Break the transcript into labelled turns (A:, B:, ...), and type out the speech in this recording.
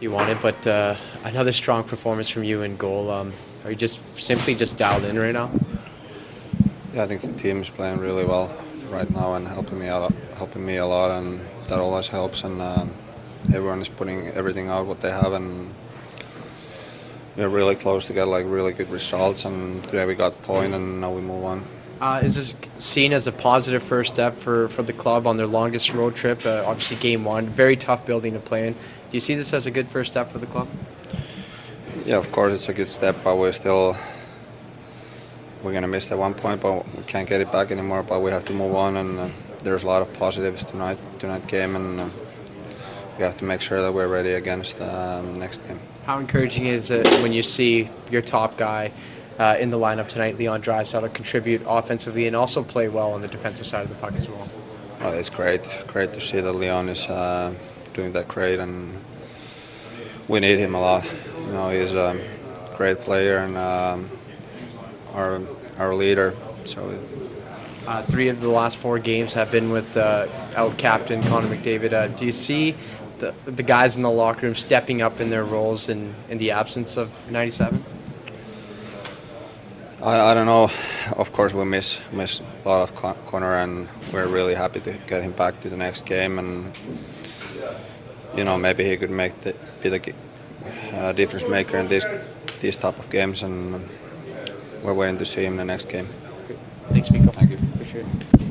A: you wanted, but uh, another strong performance from you in goal. Um, are you just simply just dialed in right now?
B: Yeah, I think the team is playing really well right now and helping me out, helping me a lot, and that always helps. And um, everyone is putting everything out what they have, and we're really close to get like really good results. And today we got point, and now we move on.
A: Uh, is this seen as a positive first step for, for the club on their longest road trip? Uh, obviously, game one, very tough building to play in. Do you see this as a good first step for the club?
B: Yeah, of course it's a good step, but we're still we're gonna miss that one point, but we can't get it back anymore. But we have to move on, and uh, there's a lot of positives tonight tonight game, and uh, we have to make sure that we're ready against um, next game.
A: How encouraging is it when you see your top guy uh, in the lineup tonight, Leon Draisaitl, to contribute offensively and also play well on the defensive side of the puck as well?
B: Oh, it's great, great to see that Leon is uh, doing that great, and we need him a lot. You know, he's a great player and um, our our leader. So.
A: Uh, three of the last four games have been with uh, out captain Connor McDavid. Uh, do you see the, the guys in the locker room stepping up in their roles in, in the absence of 97?
B: I, I, don't know. Of course, we miss miss a lot of corner, Connor, and we're really happy to get him back to the next game. And you know, maybe he could make the be the uh, difference maker in this these type of games. And we're waiting to see him in the next game.
A: Thanks, Mikko.
B: Thank you.
A: Appreciate it. Thank you.